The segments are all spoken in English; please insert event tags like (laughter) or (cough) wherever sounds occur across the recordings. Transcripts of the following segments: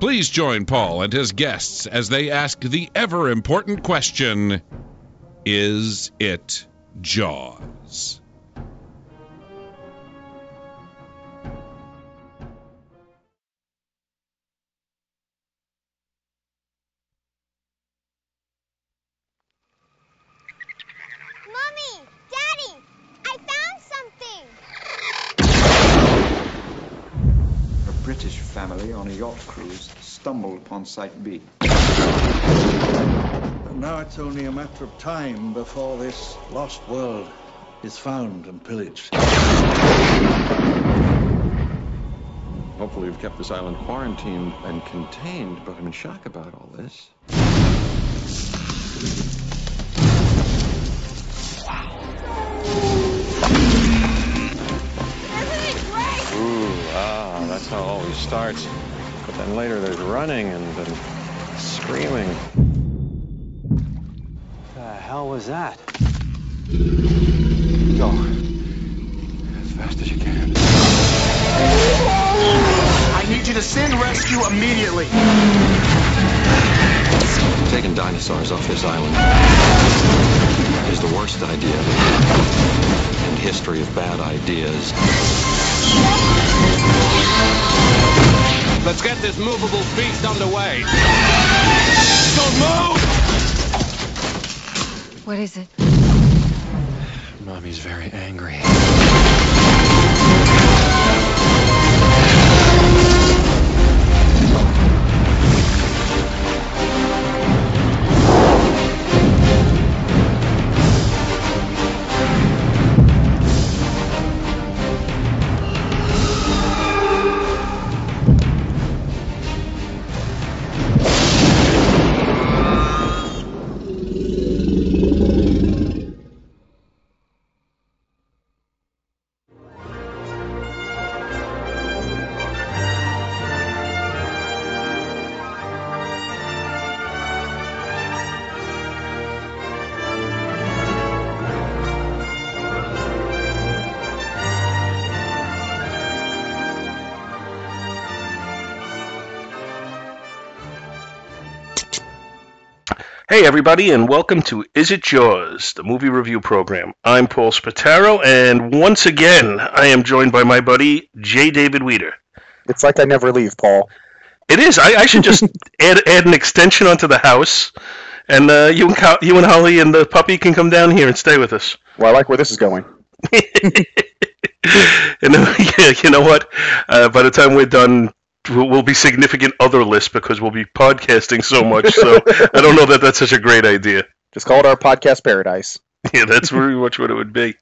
Please join Paul and his guests as they ask the ever important question Is it Jaws? British family on a yacht cruise stumbled upon Site B. And now it's only a matter of time before this lost world is found and pillaged. Hopefully, we've kept this island quarantined and contained, but I'm in shock about all this. Everything's great! Ooh, ah, that's how it always starts. But then later there's running and then screaming. What the hell was that? Go. As fast as you can. I need you to send rescue immediately. Taking dinosaurs off this island is the worst idea in history of bad ideas. Let's get this movable feast underway. Don't move! What is it? Mommy's very angry. Hey, everybody, and welcome to Is It Jaws, the movie review program. I'm Paul Spataro, and once again, I am joined by my buddy, J. David Weeder. It's like I never leave, Paul. It is. I, I should just (laughs) add, add an extension onto the house, and uh, you, and you and Holly and the puppy can come down here and stay with us. Well, I like where this is going. (laughs) And then, (laughs) yeah, you know what? Uh, by the time we're done, we'll, we'll be significant other lists because we'll be podcasting so much. So I don't know that that's such a great idea. Just call it our podcast paradise. (laughs) Yeah, that's very much what it would be.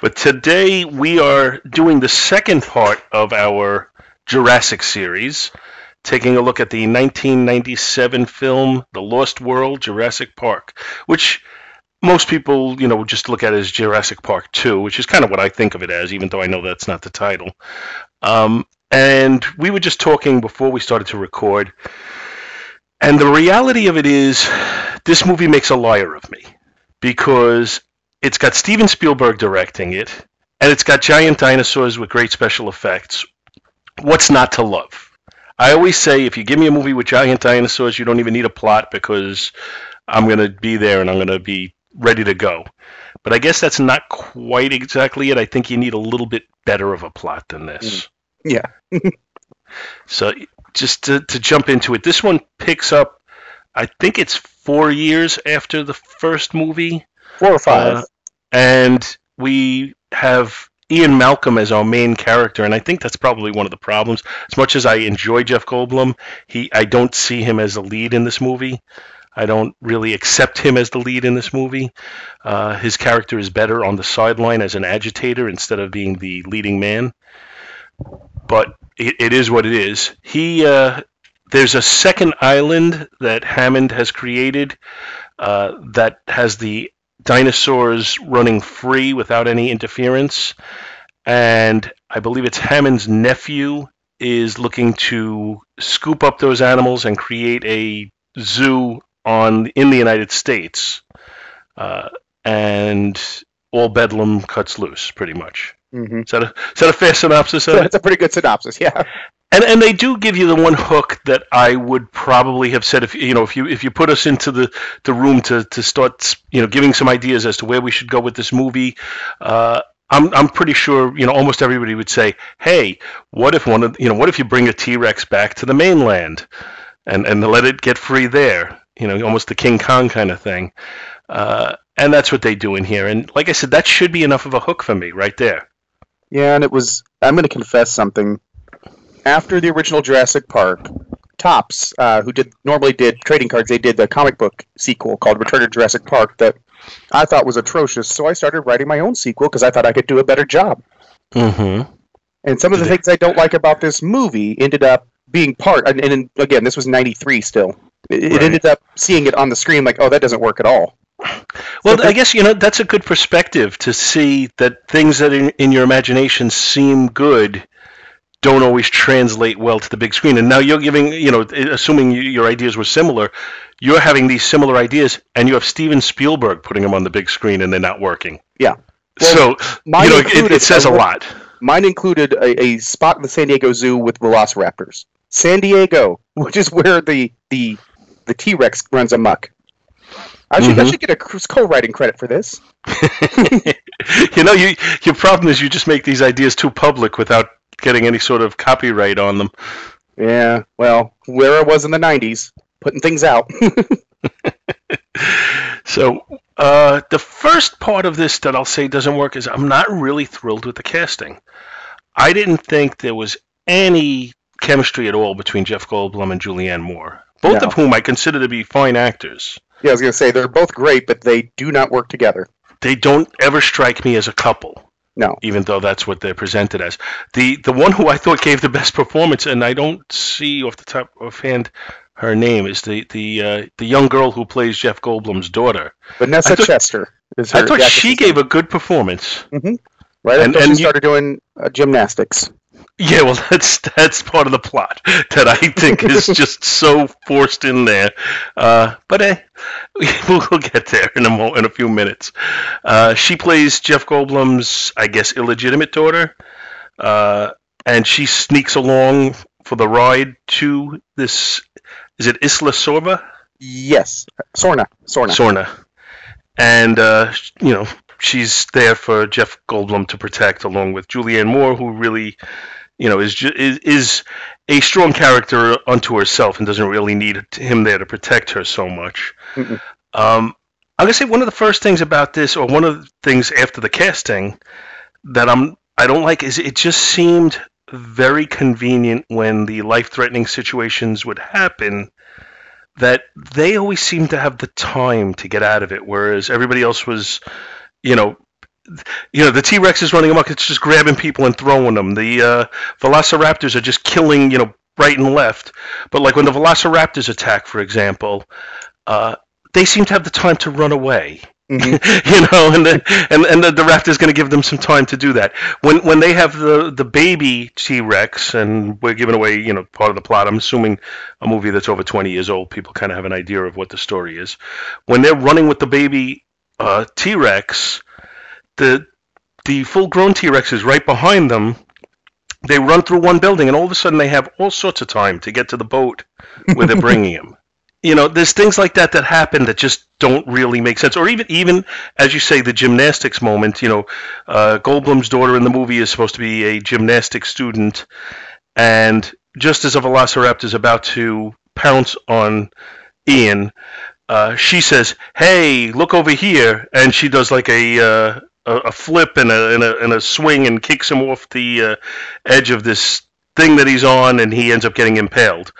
But today we are doing the second part of our Jurassic series, taking a look at the 1997 film The Lost World Jurassic Park, which most people, you know, just look at it as Jurassic Park 2, which is kind of what I think of it as, even though I know that's not the title. Um, and we were just talking before we started to record. And the reality of it is, this movie makes a liar of me because it's got Steven Spielberg directing it, and it's got giant dinosaurs with great special effects. What's not to love? I always say if you give me a movie with giant dinosaurs, you don't even need a plot because I'm going to be there and I'm going to be ready to go. But I guess that's not quite exactly it. I think you need a little bit better of a plot than this. Mm. Yeah. So just to, to jump into it, this one picks up, I think it's four years after the first movie. Four or five. Uh, and we have Ian Malcolm as our main character, and I think that's probably one of the problems. As much as I enjoy Jeff Goldblum, he I don't see him as a lead in this movie. I don't really accept him as the lead in this movie. Uh, his character is better on the sideline as an agitator instead of being the leading man. But it, it is what it is. He uh, there's a second island that Hammond has created uh, that has the dinosaurs running free without any interference, and I believe it's Hammond's nephew is looking to scoop up those animals and create a zoo on in the United States, uh, and all bedlam cuts loose, pretty much. Mm-hmm. Is that a is that a fair synopsis of it? That's a pretty good synopsis. Yeah. And and they do give you the one hook that I would probably have said if you know if you if you put us into the, the room to, to start you know giving some ideas as to where we should go with this movie, uh, I'm I'm pretty sure you know almost everybody would say, hey, what if one of you know what if you bring a T Rex back to the mainland, and and let it get free there, you know almost the King Kong kind of thing, uh, and that's what they do in here. And like I said, that should be enough of a hook for me right there. Yeah, and it was. I'm going to confess something. After the original Jurassic Park, Topps, uh, who did normally did trading cards, they did the comic book sequel called Return to Jurassic Park that I thought was atrocious. So I started writing my own sequel because I thought I could do a better job. Mm-hmm. And some of the things I don't like about this movie ended up being part. And, and again, this was '93 still. It, it ended up seeing it on the screen like, oh, that doesn't work at all. Well, I guess you know that's a good perspective to see that things that in, in your imagination seem good don't always translate well to the big screen. And now you're giving, you know, assuming you, your ideas were similar, you're having these similar ideas, and you have Steven Spielberg putting them on the big screen, and they're not working. Yeah. Well, so you know, it, included it says a a- lot. Mine included a, a spot in the San Diego Zoo with velociraptors. San Diego, (laughs) which is where the the the T Rex runs amok. I should, I Mhm. should get a co-writing credit for this. (laughs) you know, you, your problem is you just make these ideas too public without getting any sort of copyright on them. Yeah, well, where I was in the '90s, putting things out. (laughs) So uh, the first part of this that I'll say doesn't work is I'm not really thrilled with the casting. I didn't think there was any chemistry at all between Jeff Goldblum and Julianne Moore, both No. of whom I consider to be fine actors. Yeah, I was gonna say they're both great, but they do not work together. They don't ever strike me as a couple. No. even though that's what they're presented as. The the one who I thought gave the best performance, and I don't see off the top of hand her name is the the uh, the young girl who plays Jeff Goldblum's daughter. Vanessa thought- Chester is her. I thought she gave name. a good performance. right and- after and she you- started doing uh, gymnastics. Yeah, well, (laughs) that's that's part of the plot that I think is (laughs) just so forced in there. Uh, but eh, (laughs) we'll, we'll get there in a mo- in a few minutes. Uh, she plays Jeff Goldblum's, I guess, illegitimate daughter, uh, and she sneaks along for the ride to this. Is it Isla Sorba? Yes, Sorna. Sorna. Sorna. And, uh, you know, she's there for Jeff Goldblum to protect, along with Julianne Moore, who really, you know, is, ju- is, is a strong character unto herself and doesn't really need him there to protect her so much. Mm-mm. Um, I'm gonna say one of the first things about this, or one of the things after the casting, that I'm I don't like is it just seemed very convenient when the life-threatening situations would happen that they always seemed to have the time to get out of it, whereas everybody else was, you know, you know, the T Rex is running amok. It's just grabbing people and throwing them. The uh, Velociraptors are just killing, you know, right and left. But like when the Velociraptors attack, for example, uh, they seem to have the time to run away. Mm-hmm. (laughs) you know, and the and, and the, the raptor's going to give them some time to do that. When when they have the the baby T Rex, and we're giving away, you know, part of the plot. I'm assuming a movie that's over 20 years old, people kind of have an idea of what the story is. When they're running with the baby uh, T Rex, the the full grown T Rex is right behind them. They run through one building, and all of a sudden they have all sorts of time to get to the boat where they're bringing (laughs) him you know, there's things like that that happen that just don't really make sense. Or even, even as you say, the gymnastics moment. You know, uh, Goldblum's daughter in the movie is supposed to be a gymnastics student, and just as a velociraptor is about to pounce on Ian, uh, she says, "Hey, look over here," and she does like a uh, a flip and a, and a and a swing and kicks him off the uh, edge of this thing that he's on, and he ends up getting impaled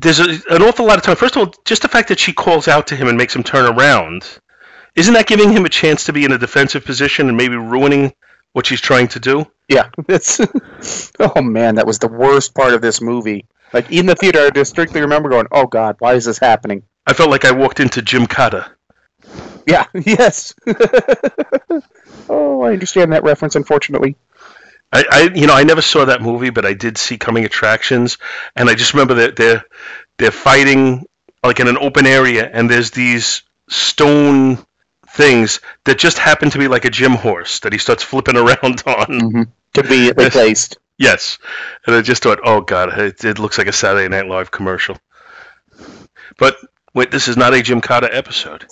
there's a, an awful lot of time. First of all, just the fact that she calls out to him and makes him turn around, isn't that giving him a chance to be in a defensive position and maybe ruining what she's trying to do? Yeah, (laughs) it's. oh man, that was the worst part of this movie. Like in the theater, I distinctly remember going, "Oh God, why is this happening?" I felt like I walked into Gymkata. Yeah. (laughs) Yes. (laughs) oh, I understand that reference. Unfortunately. I, I, you know, I never saw that movie, but I did see Coming Attractions, and I just remember that they're they're fighting like in an open area, and there's these stone things that just happen to be like a gym horse that he starts flipping (laughs) around on. Mm-hmm. Conveniently placed. Yes, and I just thought, oh god, it, it looks like a Saturday Night Live commercial. But wait, this is not a Gymkata episode.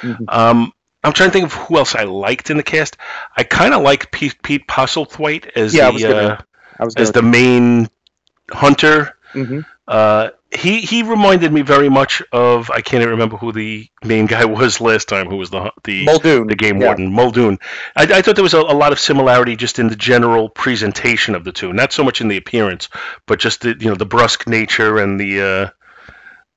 Mm-hmm. Um, I'm trying to think of who else I liked in the cast. I kind of like Pete, Pete Postlethwaite as yeah, the gonna, uh, as the main hunter. Mm-hmm. Uh, he he reminded me very much of I can't even remember who the main guy (laughs) was last time. Who was the the Muldoon. the game yeah. warden Muldoon? I, I thought there was a, a, lot of similarity just in the general presentation of the two, not so much in the appearance, but just the you know the brusque nature and the uh,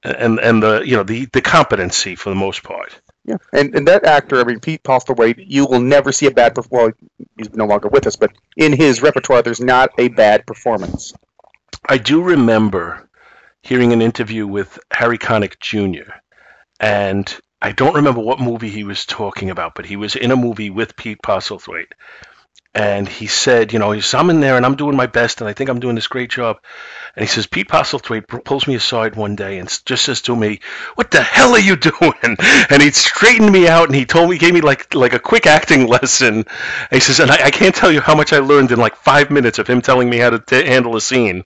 and and the you know the the competency for the most part. Yeah, and and that actor, I mean, Pete Postlethwaite, you will never see a bad performance. Well, he's no longer with us, but in his repertoire, there's not a bad performance. I do remember hearing an interview with Harry Connick Jr. and I don't remember what movie he was talking about, but he was in a movie with Pete Postlethwaite, and he said, you know, he's, I'm in there and I'm doing my best, and I think I'm doing this great job. And he says, Pete Postlethwaite pulls me aside one day and just says to me, "What the hell are you (laughs) doing?" And he straightened me out and he told me, gave me like like a quick acting (laughs) lesson. And he says, and I, I can't tell you how much I learned in like five minutes of him telling me how to t- handle a scene.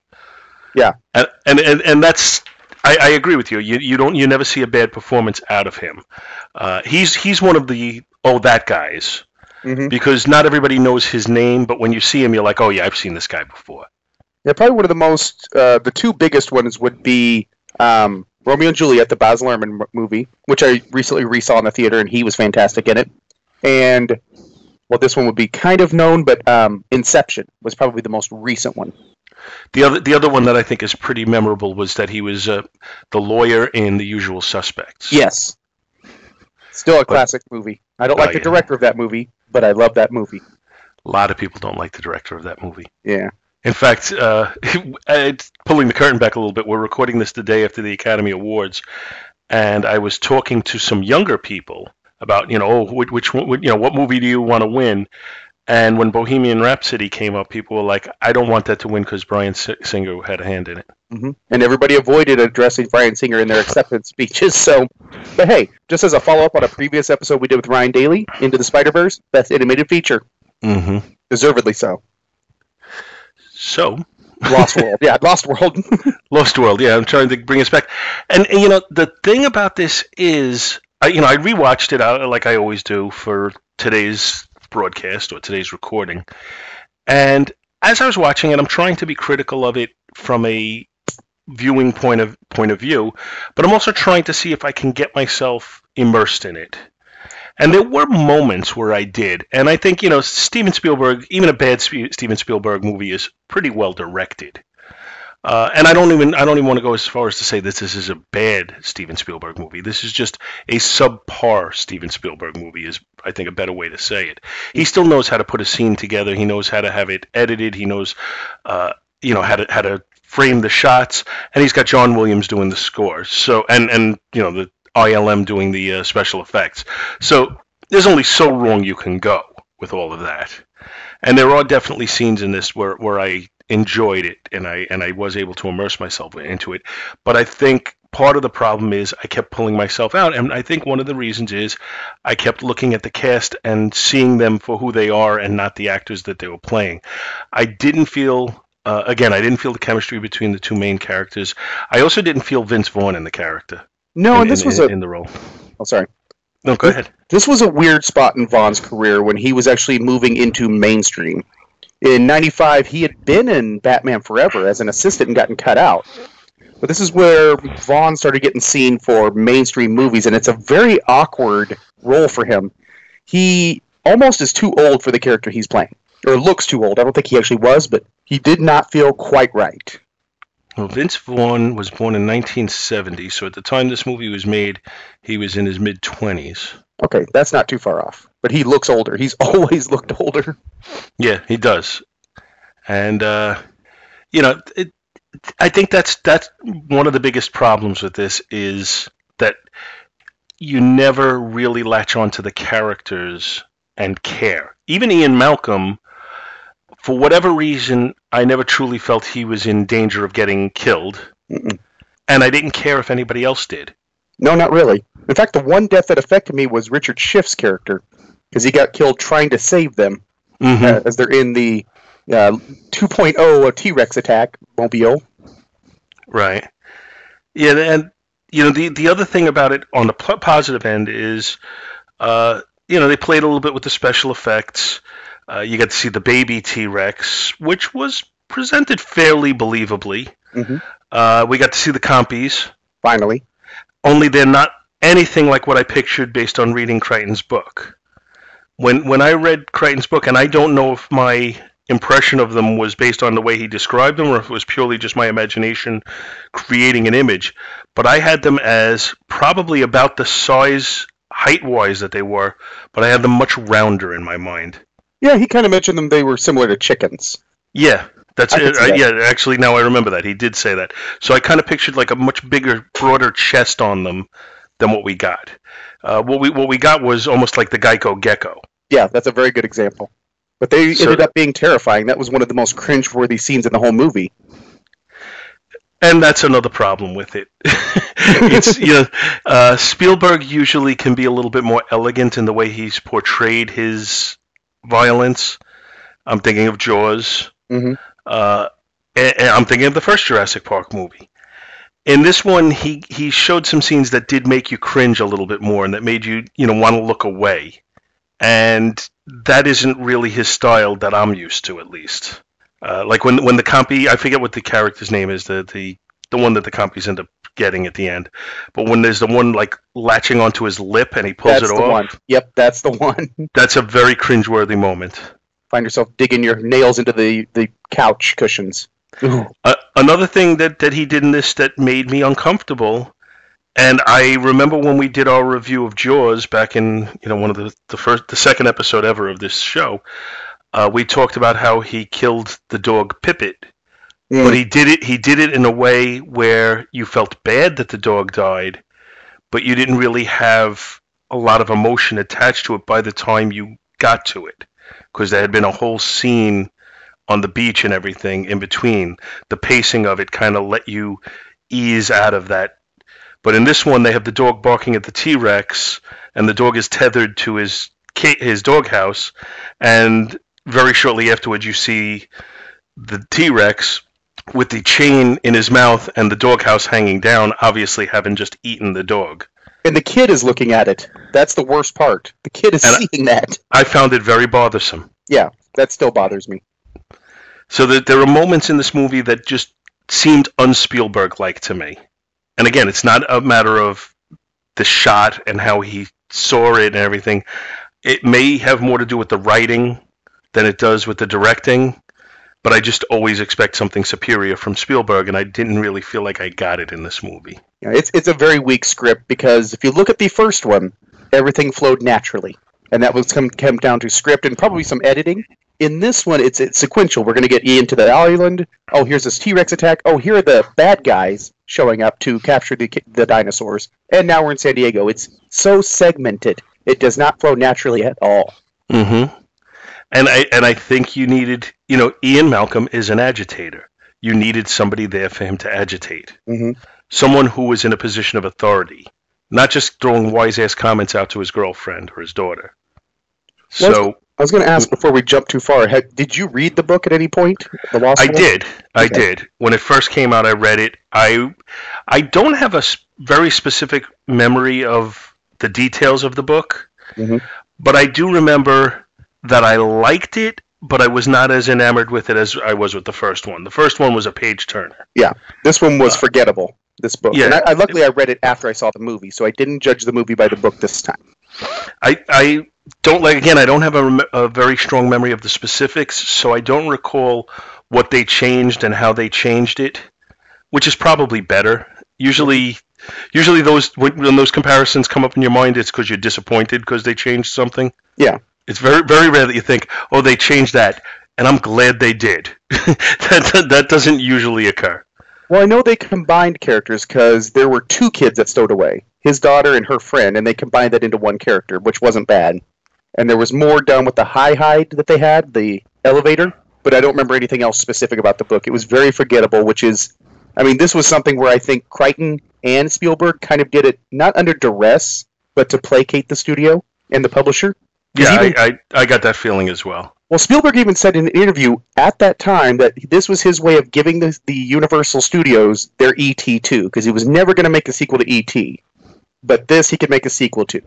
Yeah, and and and, and that's I, I, agree with you. You you don't you never see a bad performance out of him. Uh, he's he's one of the oh that guys mm-hmm. because not everybody knows his name, but when you see him, you're like, oh yeah, I've seen this guy before. Yeah, probably one of the most, uh, the two biggest ones would be um, Romeo and Juliet, the Baz Luhrmann movie, which I recently resaw in the theater, and he was fantastic in it. And well, this one would be kind of known, but um, Inception was probably the most recent one. The other, the other one that I think is pretty memorable was that he was uh, the lawyer in The Usual Suspects. Yes, still a classic but, movie. I don't like uh, the director of that movie, but I love that movie. A lot of people don't like the director of that movie. Yeah. In fact, uh, (laughs) pulling the curtain back a little bit, we're recording this the day after the Academy Awards, and I was talking to some younger people about, you know, oh, which, which you know, what movie do you want to win? And when Bohemian Rhapsody came up, people were like, "I don't want that to win because Bryan Singer had a hand in it." Mm-hmm. And everybody avoided addressing Bryan Singer in their acceptance speeches. So, but hey, just as a follow up on a previous episode we did with Ryan Daly, Into the Spider Verse, best animated feature, mm-hmm. deservedly so. So, Lost World. (laughs) Yeah, Lost World. (laughs) Lost World. Yeah, I'm trying to bring us back. And, and, you know, the thing about this is, I, you know, I rewatched it out uh, like I always do for today's broadcast or today's recording. And as I was watching it, I'm trying to be critical of it from a viewing point of point of view, but I'm also trying to see if I can get myself immersed in it. And there were moments where I did, and I think you know Steven Spielberg, even a bad Steven Spielberg movie is pretty well directed. Uh, and I don't even I don't even want to go as far as to say that this is a bad Steven Spielberg movie. This is just a subpar Steven Spielberg movie is I think a better way to say it. He still knows how to put a scene together. He knows how to have it edited. He knows uh, you know how to how to frame the shots, and he's got John Williams doing the score. So and and you know the ILM doing the uh, special effects. So there's only so wrong you can go with all of that. And there are definitely scenes in this where, where I enjoyed it and I and I was able to immerse myself into it. But I think part of the problem is I kept pulling myself out, and I think one of the reasons is I kept looking at the cast and seeing them for who they are and not the actors that they were playing. I didn't feel. Uh, again, I didn't feel the chemistry between the two main characters. I also didn't feel Vince Vaughn in the character. No, in, and this in- was in, a. in the role. Oh, sorry. No, go ahead. This was a weird spot in Vaughn's career when he was actually moving into mainstream. In '95, he had been in Batman Forever as an assistant and gotten cut out. But this is where Vaughn started getting seen for mainstream movies, and it's a very awkward role for him. He almost is too old for the character he's playing, or looks too old. I don't think he actually was, but he did not feel quite right. Well, Vince Vaughn was born in 1970, so at the time this movie was made, he was in his mid 20s. Okay, that's not too far off. But he looks older. He's (laughs) always looked older. Yeah, he does. And uh, you know, it, I think that's that's one of the biggest problems with this is that you never really latch onto the characters and care. Even Ian Malcolm, for whatever reason, I never truly felt he was in danger of getting killed, Mm-mm. and I didn't care if anybody else did. No, not really. In fact, the one death that affected me was Richard Schiff's character, because he got killed trying to save them Mhm. uh, as they're in the uh, 2.0 T Rex attack mobile. Right. Yeah, and you know the the other thing about it on the p- positive end is, uh, you know, they played a little bit with the special effects. Uh, you got to see the baby T Rex, which was presented fairly believably. Mhm. Uh, we got to see the compies, Finally, only they're not anything like what I pictured based on reading Crichton's book. When when I read Crichton's book, and I don't know if my impression of them was based on the way he described them or if it was purely just my imagination creating an image, but I had them as probably about the size height wise that they were, but I had them much rounder in my mind. Yeah, he kind of mentioned them. They were similar to chickens. Yeah, that's it. That. yeah, actually, now I remember that he did say that. So I kind of pictured like a much bigger, broader chest on them than what we got. Uh, what we what we got was almost like the Geico gecko. Yeah, that's a very good example. But they So- ended up being terrifying. That was one of the most cringe-worthy scenes in the whole movie. And that's another problem with it. (laughs) it's you know, uh, Spielberg usually can be a little bit more elegant in the way he's portrayed his violence. I'm thinking of Jaws. Mhm. Uh, and, and I'm thinking of the first Jurassic Park movie. In this one, he he showed some scenes that did make you cringe a little bit more, and that made you you know want to look away. And that isn't really his style that I'm used to, at least. Uh, like when when the compy, I forget what the character's name is, the the the one that the compies end up getting at the end. But when there's the one like latching onto his lip and he pulls that's it the off, one. Yep, that's the one. (laughs) that's a very cringeworthy moment. Find yourself digging your nails into the, the couch cushions. Uh, another thing that, that he did in this that made me uncomfortable, and I remember when we did our review of Jaws back in you know one of the the first the second episode ever of this show, uh, we talked about how he killed the dog Pippet, But he did it he did it in a way where you felt bad that the dog died, but you didn't really have a lot of emotion attached to it by the time you got to it, because there had been a whole scene on the beach and everything in between. The pacing of it kind of let you ease out of that. But in this one, they have the dog barking at the T Rex, and the dog is tethered to his his doghouse. And very shortly afterwards, you see the T Rex with the chain in his mouth and the doghouse hanging down, obviously having just eaten the dog. And the kid is looking at it. That's the worst part. The kid is And I- seeing that. I found it very bothersome. Yeah, that still bothers me. So that there are moments in this movie that just seemed un-Spielberg like to me. And again, it's not a matter of the shot and how he saw it and everything. It may have more to do with the writing than it does with the directing. But I just always expect something superior from Spielberg, and I didn't really feel like I got it in this movie. Yeah, it's it's a very weak script because if you look at the first one, everything flowed naturally, and that was come come down to script and probably some editing. In this one, it's it's sequential. We're going to get Ian to the island. Oh, here's this T Rex attack. Oh, here are the bad guys showing up to capture the the dinosaurs, and now we're in San Diego. It's so segmented; it does not flow naturally at all. Mm-hmm. And I and I think you needed, you know, Ian Malcolm is an agitator. You needed somebody there for him to agitate. Mm-hmm. Someone who was in a position of authority, not just throwing wise ass comments out to his girlfriend or his daughter. So I was going to ask before we jump too far. Had, did you read the book at any point? The Lost I did. I Okay. did. When it first came out, I read it. I I don't have a very specific memory of the details of the book, Mhm. but I do remember that I liked it, but I was not as enamored with it as I was with the first one. The first one was a page turner. Yeah, this one was forgettable. This book. Uh, yeah. And I, I, luckily, I read it after I saw the movie, so I didn't judge the movie by the book this time. I I don't like again. I don't have a, rem- a very strong memory of the specifics, so I don't recall what they changed and how they changed it, which is probably better. Usually, usually those when, when those comparisons come up in your mind, it's because you're disappointed because they changed something. Yeah. It's very very rare that you think, oh, they changed that, and I'm glad they did. that, (laughs) that that doesn't usually occur. Well, I know they combined characters because there were two kids that stowed away his daughter and her friend, and they combined that into one character, which wasn't bad. And there was more done with the high hide that they had, the elevator, but I don't remember anything else specific about the book. It was very forgettable, which is, I mean, this was something where I think Crichton and Spielberg kind of did it not under duress, but to placate the studio and the publisher. Yeah, even- I, I I got that feeling as well. Well, Spielberg even said in an interview at that time that this was his way of giving the, the Universal Studios their ET too, because he was never going to make a sequel to ET, but this he could make a sequel to.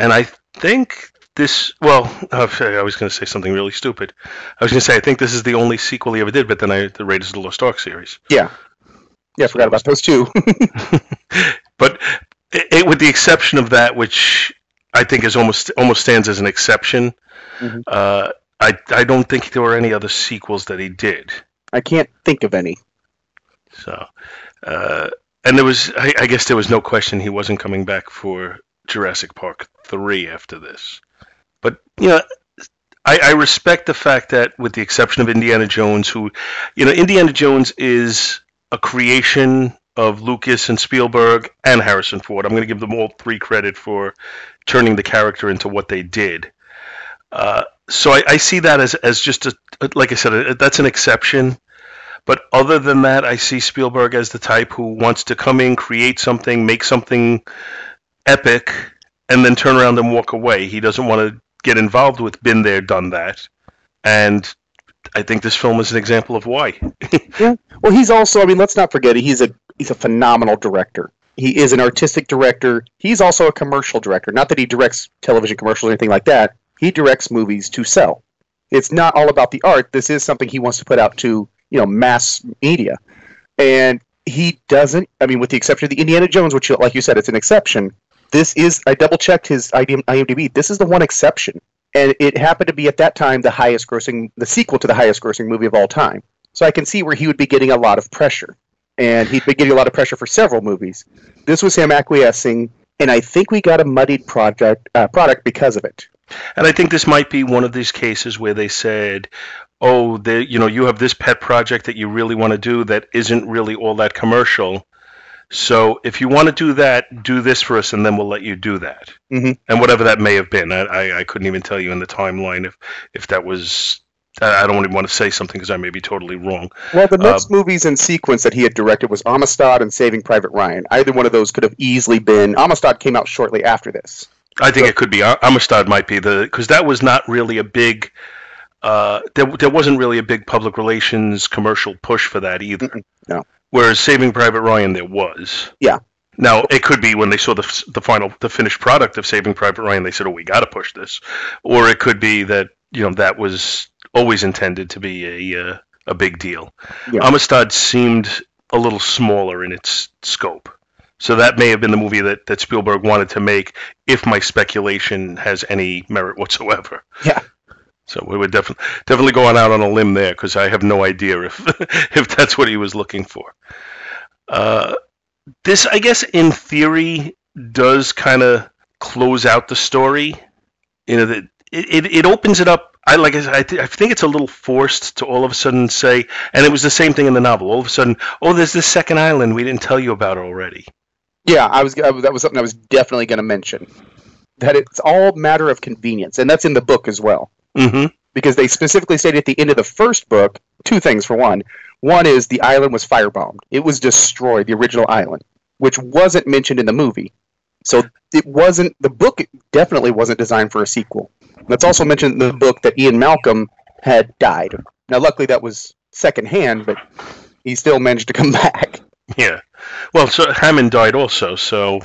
And I think this, well, oh, I was going to say something really stupid. I was going to say, I think this is the only sequel he ever did, but then I, the Raiders of the Lost Ark series. Yeah, yeah, I forgot about those two. (laughs) But it, it, with the exception of that, which I think is almost almost stands as an exception, Mhm. uh, I, I don't think there were any other sequels that he did. I can't think of any. So, uh, and there was, I, I guess there was no question he wasn't coming back for Jurassic Park 3 after this. But, you know, I, I respect the fact that, with the exception of Indiana Jones, who, you know, Indiana Jones is a creation of Lucas and Spielberg and Harrison Ford. I'm going to give them all three credit for turning the character into what they did. Uh, so I, I see that as, as just a, like I said, a, that's an exception. But other than that, I see Spielberg as the type who wants to come in, create something, make something epic, and then turn around and walk away. He doesn't want to get involved with been there, done that. And I think this film is an example of why. (laughs) Well, he's also, I mean, let's not forget, he's a he's a phenomenal director. He is an artistic director. He's also a commercial director. Not that he directs television commercials or anything like that. He directs movies to sell. It's not all about the art. This is something he wants to put out to, you know, mass media. And he doesn't, I mean, with the exception of the Indiana Jones, which, like you said, it's an exception. This is, I double checked his IMDb. This is the one exception. And it happened to be at that time the highest grossing, the sequel to the highest grossing movie of all time. So I can see where he would be getting a lot of pressure. And he'd be getting a lot of pressure for several movies. This was him acquiescing, and I think we got a muddied project uh, product because of it. And I think this might be one of these cases where they said, "Oh, the, you know, you have this pet project that you really want to do that isn't really all that commercial. So if you want to do that, do this for us, and then we'll let you do that." Mhm. And whatever that may have been, I, I, I couldn't even tell you in the timeline if if that was. I don't even want to say something because I may be totally wrong. Well, the Uh, next movies in sequence that he had directed was Amistad and Saving Private Ryan. Either one of those could have easily been. Amistad came out shortly after this. I think it could be Amistad might be the because that was not really a big. Uh, there, there wasn't really a big public relations commercial push for that either. No. Whereas Saving Private Ryan, there was. Yeah. Now it could be when they saw the the final the finished product of Saving Private Ryan, they said, "Oh, we got to push this," or it could be that you know that was always intended to be a uh, a big deal. Yeah. Amistad seemed a little smaller in its scope. So that may have been the movie that, that Spielberg wanted to make, if my speculation has any merit whatsoever. Yeah. So we would definitely definitely going out on a limb there because I have no idea if (laughs) if that's what he was looking for. Uh, this, I guess, in theory, does kind of close out the story. You know that it, it, it opens it up. I like I, said, I, th- I think it's a little forced to all of a sudden say, and it was the same thing in the novel. All of a sudden, oh, there's this second island we didn't tell you about already. Yeah, I was, I that was something I was definitely going to mention. That it's all matter of convenience, and that's in the book as well. Mm-hmm. Because they specifically stated at the end of the first book two things. For one, one is the island was firebombed; it was destroyed. The original island, which wasn't mentioned in the movie, so it wasn't. The book definitely wasn't designed for a sequel. That's also mention in the book that Ian Malcolm had died. Now, luckily, that was secondhand, but he still managed to come (laughs) back. Yeah. Well, so Hammond died also, so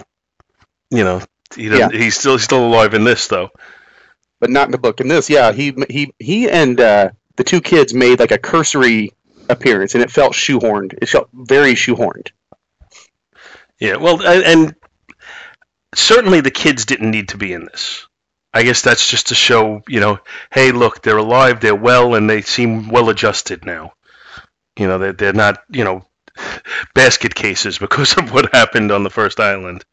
you know he Yeah. he's still he's still alive in this though. but not in the book. In this, yeah, he he he and uh, the two kids made like a cursory appearance, and it felt shoehorned. It felt very shoehorned. Yeah. Well, and, and certainly the kids didn't need to be in this. I guess that's just to show, you know, hey, look, they're alive, they're well, and they seem well adjusted now. You know, they're, they're not, you know, (laughs) basket cases (laughs) because of what happened on the first island.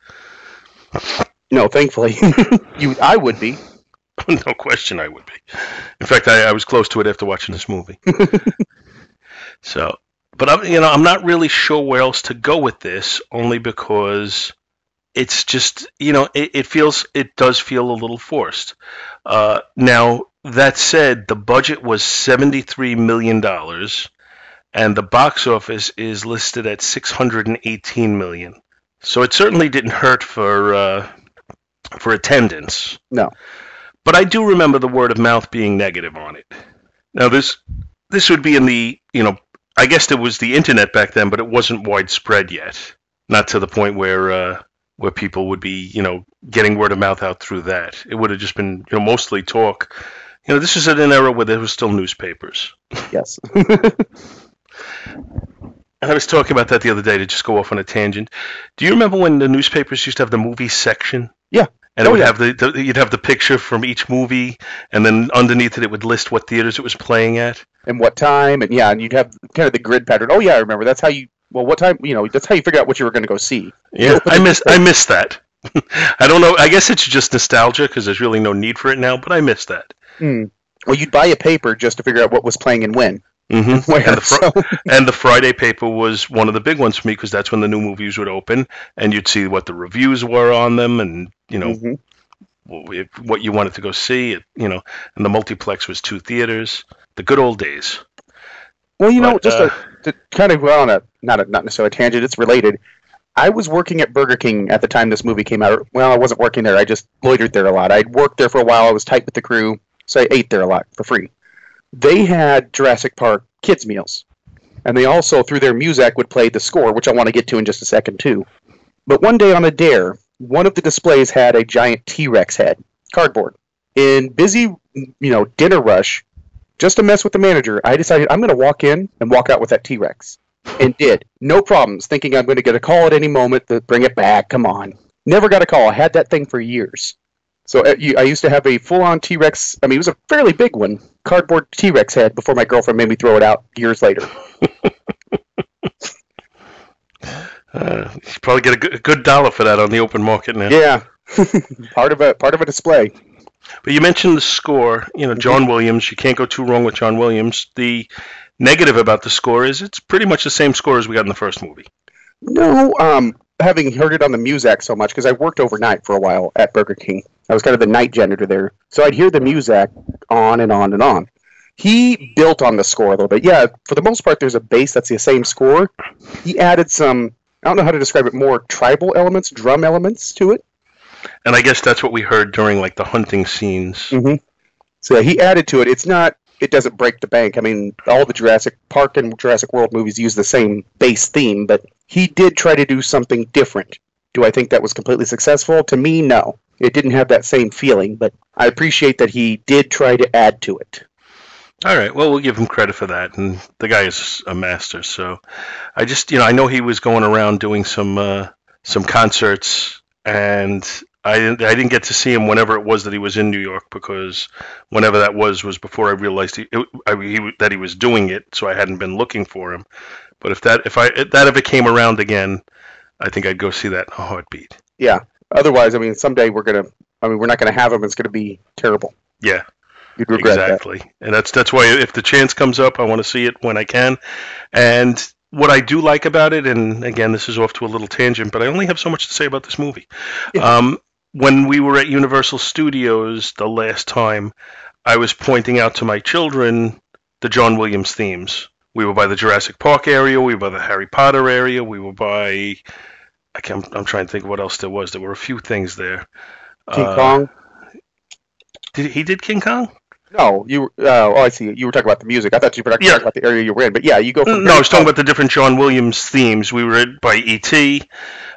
No, thankfully, (laughs) you I would be. no question I would be. In fact, I, I was close to it after watching this movie. so, but I'm, you know, I'm not really sure where else to go with this, only because it's just, you know, it, it feels, it does feel a little forced. Uh, now, that said, the budget was $73 million, and the box office is listed at 618 million. So it certainly didn't hurt for uh, for attendance. No. But I do remember the word of mouth being negative on it. Now this this would be in the you know I guess there was the internet back then, but it wasn't widespread yet. Not to the point where uh, where people would be you know getting word of mouth out through that. It would have just been you know mostly talk. You know this is at an era where there was still newspapers. Yes. (laughs) And I was talking about that the other day to just go off on a tangent. Do you remember when the newspapers used to have the movie section? Yeah. And it Oh, would yeah. have the, the you'd have the picture from each movie, and then underneath it it would list what theaters it was playing at. and what time, and yeah, and you'd have kind of the grid pattern. Oh yeah, I remember. That's how you. Well, what time? You know, that's how you figure out what you were going to go see. Yeah, I miss I miss that. (laughs) I don't know. I guess it's just nostalgia because there's really no need for it now, but I miss that. Hmm. Well, you'd buy a paper just to figure out what was playing and when. Mm-hmm. (laughs) Where, And the, fr- so- and the Friday paper was one of the big ones for me because that's when the new movies would open, and you'd see what the reviews were on them, and you know Mhm. what you wanted to go see. You know, and the multiplex was two theaters. The good old days. Well, you know, just uh, to, to kind of go on a not a, not necessarily a tangent. It's related. I was working at Burger King at the time this movie came out. Well, I wasn't working there. I just loitered there a lot. I'd worked there for a while. I was tight with the crew, so I ate there a lot for free. They had Jurassic Park kids meals, and they also through their music would play the score, which I want to get to in just a second too. But one day on a dare, one of the displays had a giant T-Rex head, cardboard. In busy, you know, dinner rush, just to mess with the manager, I decided I'm going to walk in and walk out with that T Rex. And did. No problems, thinking I'm going to get a call at any moment to bring it back. Come on. Never got a call. I had that thing for years. So uh, I used to have a full on T Rex. I mean, it was a fairly big one, cardboard T Rex head before my girlfriend made me throw it out years later. (laughs) Uh, you should probably get a good, a good dollar for that on the open market now. Yeah. (laughs) part of a part of a display. But you mentioned the score. You know, John Williams. You can't go too wrong with John Williams. The negative about the score is it's pretty much the same score as we got in the first movie. No, um, having heard it on the Muzak so much because I worked overnight for a while at Burger King. I was kind of the night janitor there, so I'd hear the Muzak on and on and on. He built on the score a little bit. Yeah, for the most part, there's a base that's the same score. He added some. I don't know how to describe it. More tribal elements, drum elements to it. And I guess that's what we heard during like the hunting scenes. Mm-hmm. So yeah, he added to it. It's not. It doesn't break the bank. I mean, all the Jurassic Park and Jurassic World movies use the same base theme, but he did try to do something different. Do I think that was completely successful? To me, no. It didn't have that same feeling, but I appreciate that he did try to add to it. All right. Well, we'll give him credit for that. And the guy is a master. So I just, you know, I know he was going around doing some uh, some concerts, and I didn't, I didn't get to see him whenever it was that he was in New York because whenever that was was before I realized he, it, I, he that he was doing it. So I hadn't been looking for him. But if that if I if that ever came around again, I think I'd go see that in a heartbeat. Yeah. Otherwise, I mean, someday we're gonna. I mean, we're not gonna have him. It's gonna be terrible. Yeah. You'd regret exactly. And that's that's why if the chance comes up, I want to see it when I can. And what I do like about it, and again, this is off to a little tangent, but I only have so much to say about this movie. Um, when we were at Universal Studios the last time, I was pointing out to my children the John Williams themes. We were by the Jurassic Park area, we were by the Harry Potter area, we were by I can I'm trying to think of what else there was. There were a few things there. King Uh, Kong. Did he did King Kong? No, you. Uh, oh, I see. You were talking about the music. I thought you were talking Yeah. about the area you were in. But yeah, you go from. No, I was talking about the different John Williams themes. We were at- by E.T.,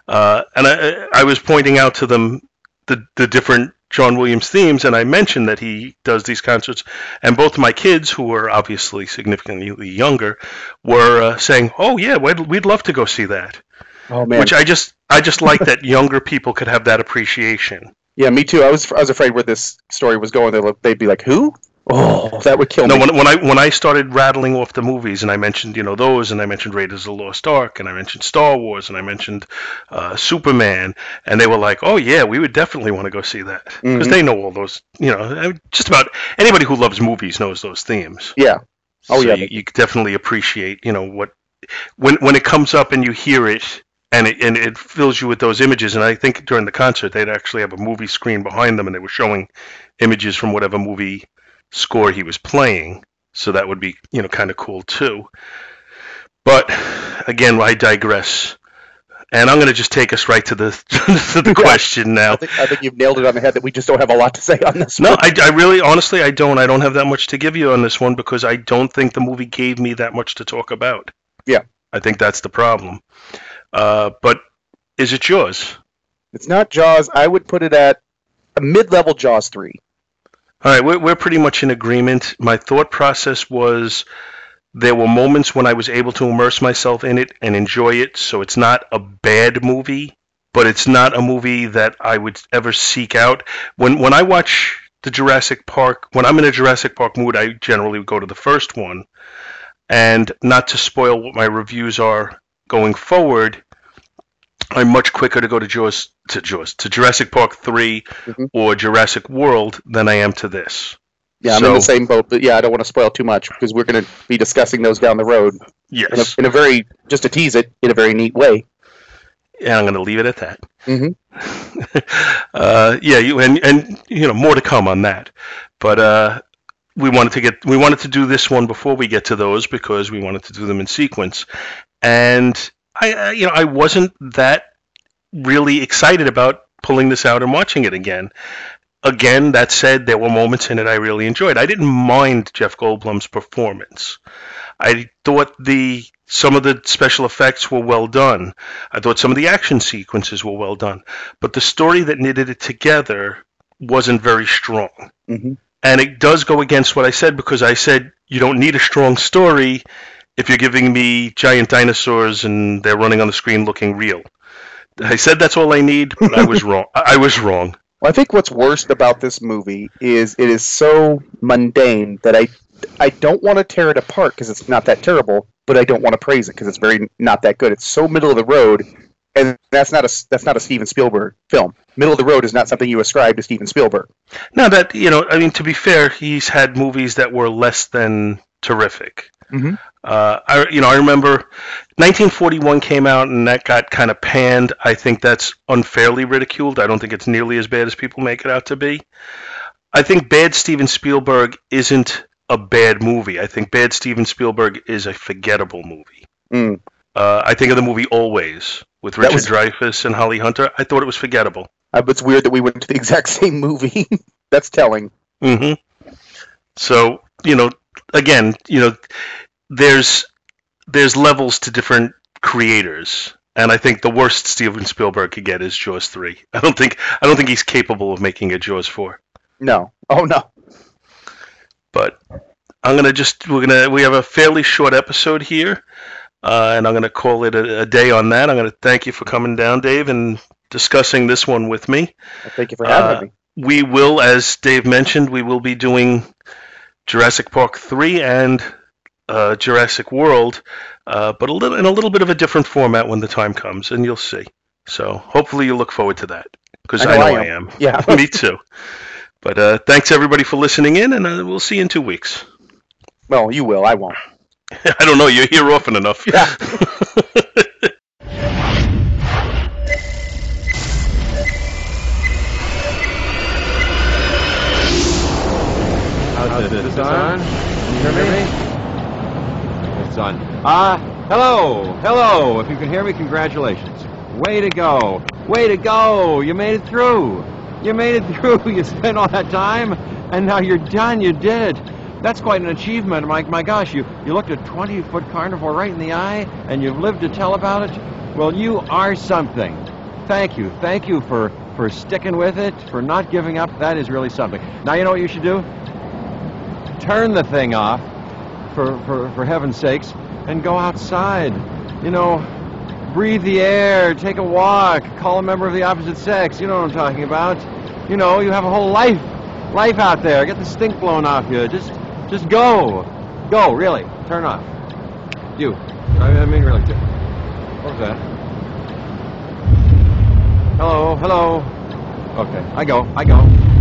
uh, and I, I was pointing out to them the the different John Williams themes, and I mentioned that he does these concerts. And both my kids, who were obviously significantly younger, were uh, saying, "Oh yeah, we'd, we'd love to go see that." Oh man. Which I just I just like that younger people could have that appreciation. yeah, me too. I was. I was afraid where this story was going. They'd, they'd be like, "Who? Oh, that would kill No, me." when, when I when I started rattling off the movies, and I mentioned you know those, and I mentioned Raiders of the Lost Ark, and I mentioned Star Wars, and I mentioned uh, Superman, and they were like, "Oh yeah, we would definitely want to go see that," because Mhm. they know all those. You know, just about anybody who loves movies knows those themes. yeah. Oh, so yeah. you, you definitely appreciate you know what when when it comes up and you hear it. And it, and it fills you with those images. And I think during the concert, they'd actually have a movie screen behind them, and they were showing images from whatever movie score he was playing. So that would be, you know, kind of cool too. But again, I digress. And I'm going to just take us right to the (laughs) to the (laughs) Yeah. question now. I think, I think you've nailed it on the head that we just don't have a lot to say on this. No, one. I, I really, honestly, I don't. I don't have that much to give you on this one because I don't think the movie gave me that much to talk about. Yeah. I think that's the problem. Uh, but is it Jaws? It's not Jaws. I would put it at a mid-level Jaws three. All right, we're, we're pretty much in agreement. My thought process was there were moments when I was able to immerse myself in it and enjoy it, so it's not a bad movie, but it's not a movie that I would ever seek out. When when I watch the Jurassic Park, when I'm in a Jurassic Park mood, I generally go to the first one. And not to spoil what my reviews are going forward, I'm much quicker to go to Jaws to Jaws to Jurassic Park 3 Mhm. or Jurassic World than I am to this. Yeah, I'm in the same boat, but yeah, I don't want to spoil too much because we're going to be discussing those down the road in a, Yes, in a very just to tease it in a very neat way. and I'm going to leave it at that. Mhm. (laughs) uh, yeah, you and and you know more to come on that, but uh, we wanted to get we wanted to do this one before we get to those because we wanted to do them in sequence, and I uh, you know I wasn't that really excited about pulling this out and watching it again. Again, that said, there were moments in it I really enjoyed. I didn't mind Jeff Goldblum's performance. I thought the some of the special effects were well done. I thought some of the action sequences were well done, but the story that knitted it together wasn't very strong. Mm-hmm. And it does go against what I said because I said you don't need a strong story if you're giving me giant dinosaurs and they're running on the screen looking real. I said that's all I need, but I was (laughs) wrong. I was wrong. Well, I think what's worst about this movie is it is so mundane that I I don't want to tear it apart because it's not that terrible, but I don't want to praise it because it's very not that good. It's so middle of the road, and that's not a that's not a Steven Spielberg film. Middle of the road is not something you ascribe to Steven Spielberg. Now that you know, I mean, to be fair, he's had movies that were less than terrific. Mhm. Uh, I you know I remember 1941 came out and that got kind of panned. I think that's unfairly ridiculed. I don't think it's nearly as bad as people make it out to be. I think bad Steven Spielberg isn't a bad movie. I think bad Steven Spielberg is a forgettable movie. Mm. Uh, I think of the movie Always with Richard was- Dreyfuss and Holly Hunter. I thought it was forgettable. Uh, it's weird that we went to the (laughs) exact same movie. (laughs) that's telling. hmm So you know, again, you know, there's there's levels to different creators, and I think the worst Steven Spielberg could get is Jaws three. (laughs) I don't think I don't think he's capable of making a Jaws four. No. Oh no. But I'm gonna just we're gonna we have a fairly short episode here, uh, and I'm gonna call it a, a day on that. I'm gonna thank you for coming down, Dave, and discussing this one with me. Well, thank you for having Uh, me. we will, as Dave mentioned, we will be doing Jurassic Park three and uh, Jurassic World, uh, but a little in a little bit of a different format when the time comes, and you'll see. So hopefully you look forward to that because I I know know I I am. (laughs) Yeah. (laughs) Me too. But uh, thanks everybody for listening in, and uh, we'll see you in two weeks. Well, you will. I won't. (laughs) I don't know. You're here often enough. Yeah. How's this? Is this on? Can you hear me? It's on. Ah, hello, hello. If you can hear me, congratulations. Way to go. Way to go. You made it through. You made it (laughs) through. You spent all that time, and now you're done. You did. That's quite an achievement. My, my gosh, you, you looked a 20-foot carnivore right in the eye, and you've lived to tell about it? Well, you are something. Thank you. Thank you for, for sticking with it, for not giving up. That is really something. Now, you know what you should do? turn the thing off, for, for, for heaven's sakes, and go outside. You know, breathe the air, take a walk, call a member of the opposite sex. You know what I'm talking about. You know, you have a whole life, life out there. Get the stink blown off you. Just, just go. Go, really. Turn off. You. I mean, really. What was that? Hello, hello. Okay, I go, I go.